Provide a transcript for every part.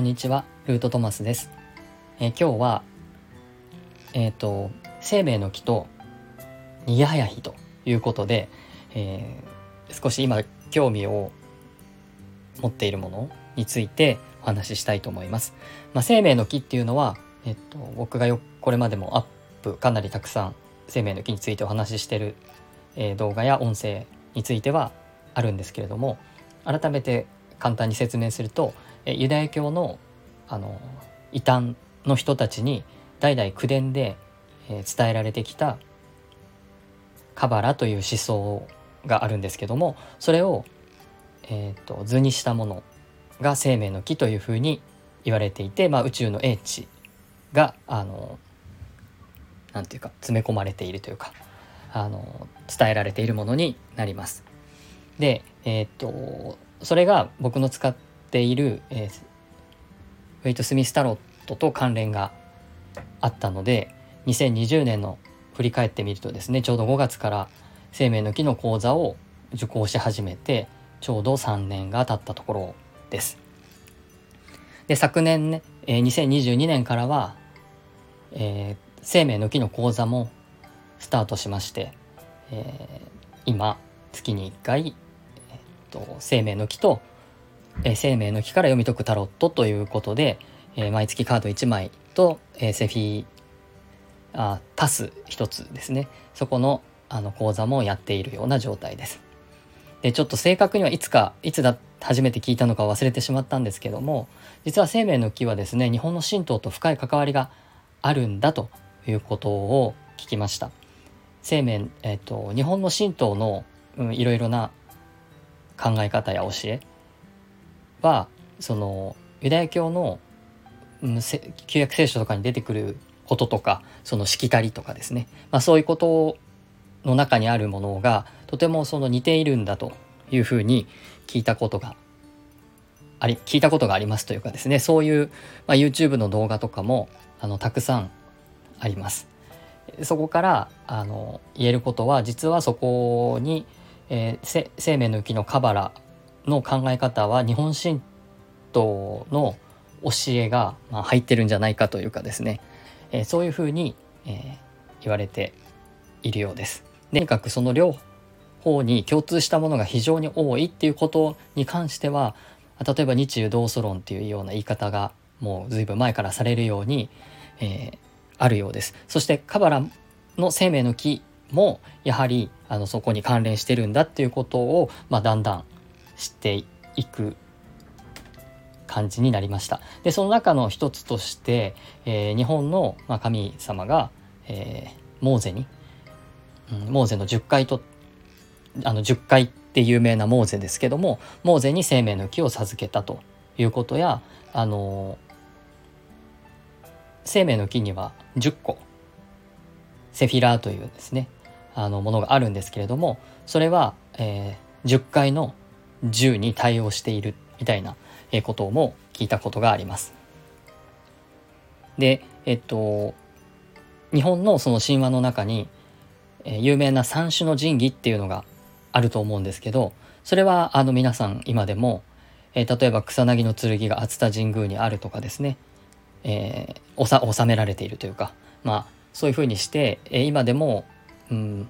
んにちは、ルートトマスです。えー、今日は、えっ、ー、と、生命の木と逃げ早日ということで、えー、少し今興味を持っているものについてお話ししたいと思います。まあ、生命の木っていうのは、えっ、と、僕がよこれまでもアップかなりたくさん生命の木についてお話ししてる、え動画や音声についてはあるんですけれども改めて簡単に説明するとユダヤ教のあの異端の人たちに代々口伝で伝えられてきたカバラという思想があるんですけどもそれを、えーと、図にしたものが生命の木というふうに言われていて、まあ、宇宙の英知があのなんていうか詰め込まれているというかあの伝えられているものになります。で、えー、っとそれが僕の使っている、えー、ウェイト・スミス・タロットと関連があったので2020年の振り返ってみるとですねちょうど5月から生命の木の講座を受講し始めてちょうど3年が経ったところです。で昨年ね、えー、2022年からは、えー、生命の木の講座もスタートしまして、えー、今月に1回、えー、っと生命の木と、えー、生命の木から読み解くタロットということで、えー、毎月カード1枚と、えー、セフィあパス1つですねそこのあの講座もやっているような状態です。でちょっと正確にはいつかいつだ初めて聞いたのか忘れてしまったんですけども実は生命の木はですね日本の神道と深い関わりがあるんだということを聞きました。生命、えっ、と、日本の神道の、いろいろな考え方や教えは、その、ユダヤ教の、旧約聖書とかに出てくることとか、そのしきたりとかですね。まあそういうことの中にあるものが、とてもその似ているんだというふうに聞いたことがあり、聞いたことがありますというかですね、そういう、まあ、YouTube の動画とかも、あの、たくさんあります。そこからあの言えることは実はそこに、えー、生命の木のカバラの考え方は日本神道の教えが、まあ、入ってるんじゃないかというかですね、えー、そういうふうに、えー、言われているようです。とにかくその両方に共通したものが非常に多いっていうことに関しては例えば日中同祖論っていうような言い方がもう随分前からされるように、えー、あるようです。そしてカバラの生命の木もやはりあのそこに関連してるんだっていうことを、まあ、だんだん知っていく感じになりました。でその中の一つとして、えー、日本の、まあ、神様が、えー、モーゼに、うん、モーゼの10回とあの10回って有名なモーゼですけどもモーゼに生命の木を授けたということやあの生命の木には10個セフィラーというですねあのものがあるんですけれどもそれは、えー、10回の10に対応しているみたいなことも聞いたことがあります。でえっと日本のその神話の中に、えー、有名な三種の神器っていうのがあると思うんですけどそれはあの皆さん今でも、えー、例えば草薙の剣が熱田神宮にあるとかですねえー、収められているというか、まあ、そういうふうにして、えー、今でも、うん、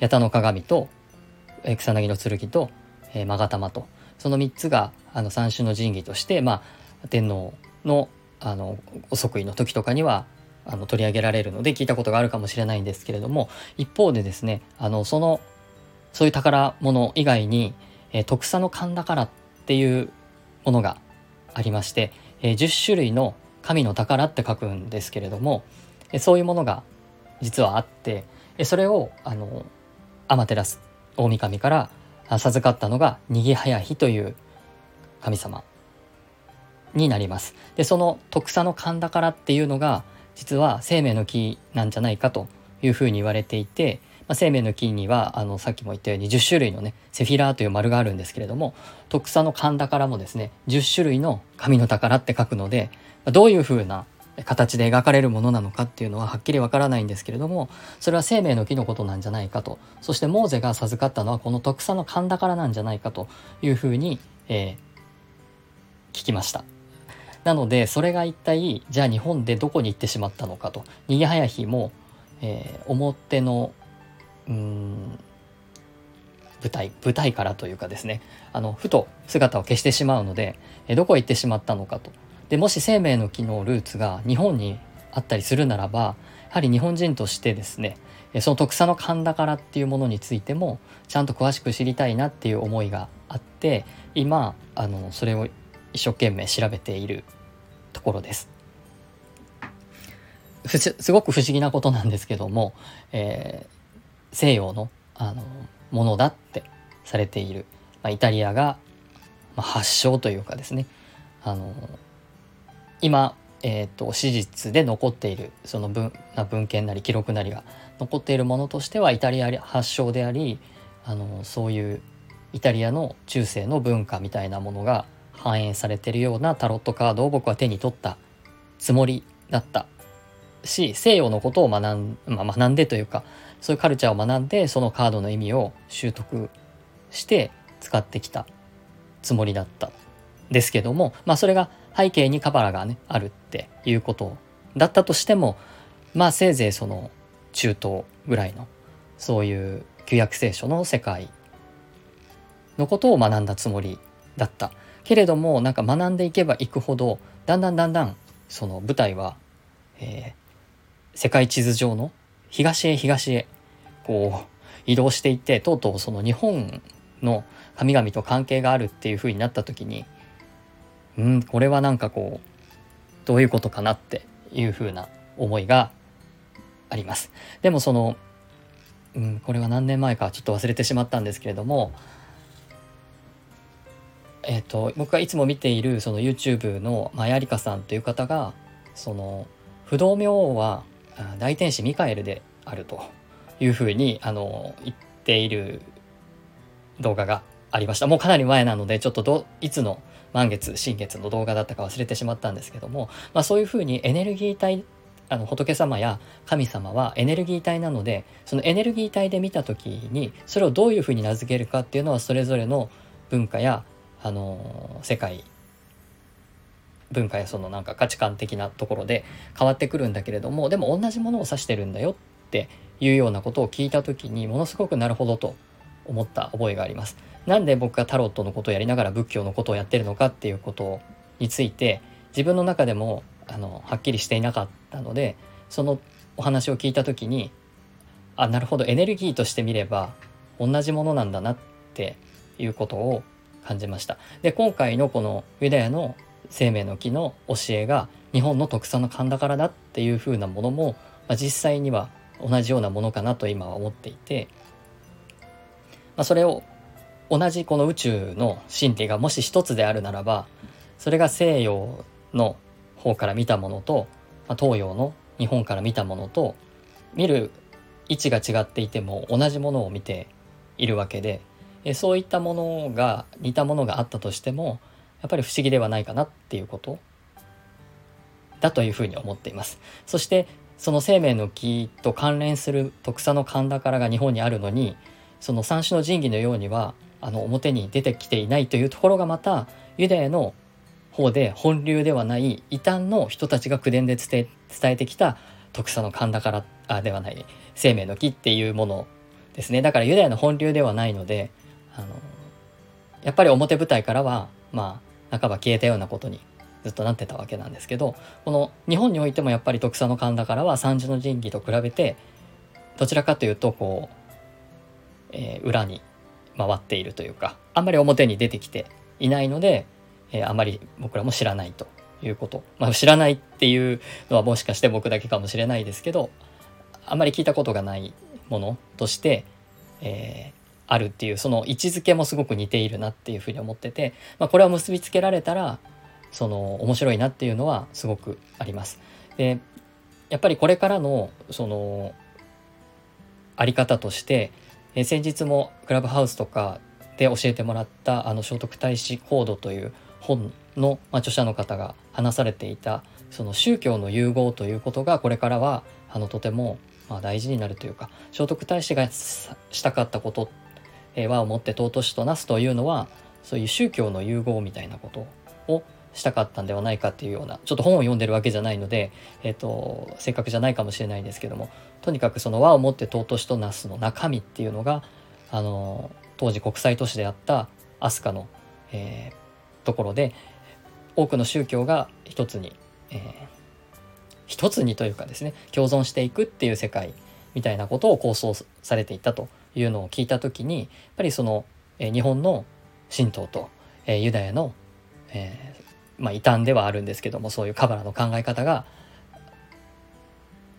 八田の鏡と、え、草薙の剣と、えー、勾玉と。その3つがあの三種の神器として、まあ、天皇のあのお即位の時とかにはあの取り上げられるので聞いたことがあるかもしれないんですけれども一方でですねあのそのそういう宝物以外に、えー、特の神宝っていうものがありまして、えー、10種類の神の宝って書くんですけれどもえそういうものが実はあってえそれをあの天照大神から授かったのが逃げ早日という神様になります。でその特産の神宝っていうのが実は生命の木なんじゃないかというふうに言われていて、まあ、生命の木にはあのさっきも言ったように10種類のねセフィラーという丸があるんですけれども特産の神宝もですね10種類の神の宝って書くのでどういうふうな形で描かれるものなのかっていうのははっきりわからないんですけれどもそれは生命の木のことなんじゃないかと。そしてモーゼが授かったのはこの特産の神宝なんじゃないかというふうに、えー、聞きました。なのでそれが一体じゃあ日本でどこに行ってしまったのかと。逃げ早日も、えー、表のうん舞台舞台からというかですね。あのふと姿を消してしまうので、えどこへ行ってしまったのかと。でもし生命の木のルーツが日本にあったりするならばやはり日本人としてですねその特産の神田からっていうものについてもちゃんと詳しく知りたいなっていう思いがあって今あのそれを一生懸命調べているところです。すごく不思議なことなんですけども、えー、西洋のあのものだってされている、まあ、イタリアが、まあ、発祥というかですねあの今、えーと、史実で残っているその文文献なり記録なりが残っているものとしてはイタリア発祥でありあのそういうイタリアの中世の文化みたいなものが反映されているようなタロットカードを僕は手に取ったつもりだったし西洋のことを学ん,、まあ、学んでというかそういうカルチャーを学んでそのカードの意味を習得して使ってきたつもりだった。ですけどもまあそれが背景にカバラがねあるっていうことだったとしてもまあせいぜいその中東ぐらいのそういう旧約聖書の世界のことを学んだつもりだった。けれどもなんか学んでいけばいくほどだんだんだんだんその舞台は、えー、世界地図上の東へ東へこう移動していってとうとうその日本の神々と関係があるっていう風になった時にうんこれはなんかこうどういうことかなっていう風な思いがあります。でもその、うん、これは何年前かちょっと忘れてしまったんですけれどもえっ、ー、と僕がいつも見ているその YouTube のマヤリカさんという方がその不動明王は大天使ミカエルであるというふうにあの言っている動画がありましたもうかなり前なのでちょっとどいつの満月新月の動画だったか忘れてしまったんですけども、まあ、そういうふうにエネルギー体あの仏様や神様はエネルギー体なのでそのエネルギー体で見た時にそれをどういうふうに名付けるかっていうのはそれぞれの文化やあの世界文化やそのなんか価値観的なところで変わってくるんだけれどもでも同じものを指してるんだよっていうようなことを聞いた時にものすごくなるほどと思った覚えがあります。なんで僕がタロットのことをやりながら仏教のことをやってるのかっていうことについて自分の中でもあのはっきりしていなかったのでそのお話を聞いた時にあなるほどエネルギーとして見れば同じものなんだなっていうことを感じました。で今回のこのユダヤの生命の木の教えが日本の特産の神田からだっていう風なものも、まあ、実際には同じようなものかなと今は思っていて、まあ、それを同じこの宇宙の真理がもし一つであるならばそれが西洋の方から見たものと、まあ、東洋の日本から見たものと見る位置が違っていても同じものを見ているわけでそういったものが似たものがあったとしてもやっぱり不思議ではないかなっていうことだというふうに思っています。そしてその生命の木と関連する特産の神田からが日本にあるのにその三種の神器のようにはあの表に出てきていないというところがまたユダヤの方で本流ではない異端の人たちが口伝で伝えてきた特産の神田からあではない生命の木っていうものですね。だからユダヤの本流ではないのであのやっぱり表舞台からはまあ半ば消えたようなことにずっとなってたわけなんですけどこの日本においてもやっぱり徳佐の神田からは三種の神器と比べてどちらかというとこう、えー、裏に回っているというかあんまり表に出てきていないので、えー、あまり僕らも知らないということ、まあ、知らないっていうのはもしかして僕だけかもしれないですけどあんまり聞いたことがないものとして、えー、あるっていうその位置づけもすごく似ているなっていうふうに思ってて、まあ、これを結びつけられたらその面白いなっていうのはすごくあります。でやっぱりこれからのそのあり方として、え先日もクラブハウスとかで教えてもらったあの聖徳太子コードという本の、まあ、著者の方が話されていたその宗教の融合ということがこれからはあのとてもまあ大事になるというか聖徳太子がしたかったこと和をもって尊しとなすというのはそういう宗教の融合みたいなことをしたかったんではないかっていうようなちょっと本を読んでるわけじゃないので、えーと、正確じゃないかもしれないんですけどもとにかくその和をもって尊しとなすの中身っていうのがあの当時国際都市であった飛鳥の、えー、ところで多くの宗教が一つに、えー、一つにというかですね共存していくっていう世界みたいなことを構想されていたというのを聞いた時にやっぱりその、えー、日本の神道と、えー、ユダヤの、えー、まあ異端ではあるんですけどもそういうカバラの考え方が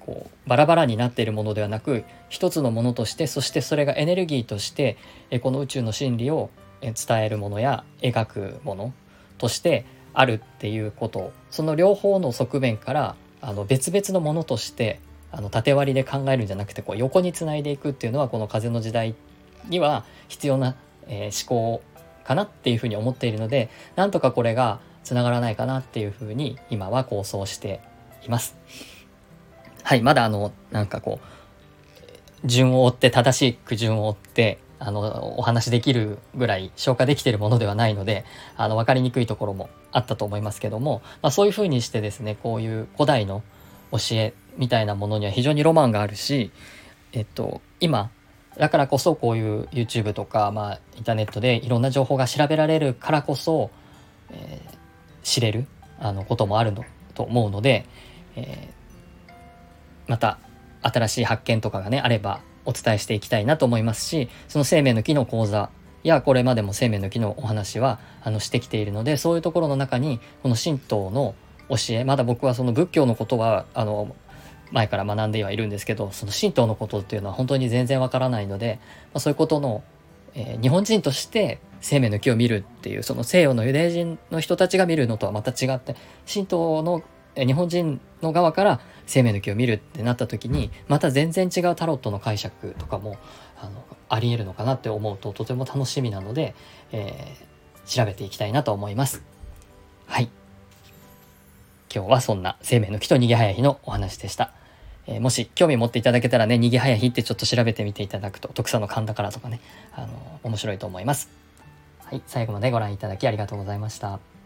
こうバラバラになっているものではなく一つのものとしてそしてそれがエネルギーとして、この宇宙の真理を伝えるものや描くものとしてあるっていうこと。その両方の側面からあの別々のものとしてあの縦割りで考えるんじゃなくてこう横につないでいくっていうのはこの風の時代には必要な、え、思考かなっていうふうに思っているのでなんとかこれがつながらないかなっていうふうに今は構想しています。はいまだあのなんかこう順を追って正しく順を追ってあのお話できるぐらい消化できてるものではないのであの分かりにくいところもあったと思いますけども、まあ、そういうふうにしてですねこういう古代の教えみたいなものには非常にロマンがあるし、えっと、今だからこそこういう YouTube とか、まあ、インターネットでいろんな情報が調べられるからこそ、えー、知れるあのこともあるのと思うので、えー、また新しい発見とかがねあればお伝えしていきたいなと思いますしその生命の木の講座やこれまでも生命の木のお話はあのしてきているのでそういうところの中にこの神道の教えまだ僕はその仏教のことはあの前から学んではいるんですけどその神道のことっていうのは本当に全然わからないので、まあ、そういうことの、えー、日本人として生命の木を見るっていうその西洋のユダヤ人の人たちが見るのとはまた違って神道の日本人の側から生命の木を見るってなった時にまた全然違うタロットの解釈とかもあのありえるのかなって思うととても楽しみなので、えー、調べていきたいなと思います。はい。今日はそんな生命の木と逃げ早い日のお話でした。えー、もし興味持っていただけたらね、逃げ早い日ってちょっと調べてみていただくと、徳さんの勘だからとかね、あの、面白いと思います。はい、最後までご覧いただきありがとうございました。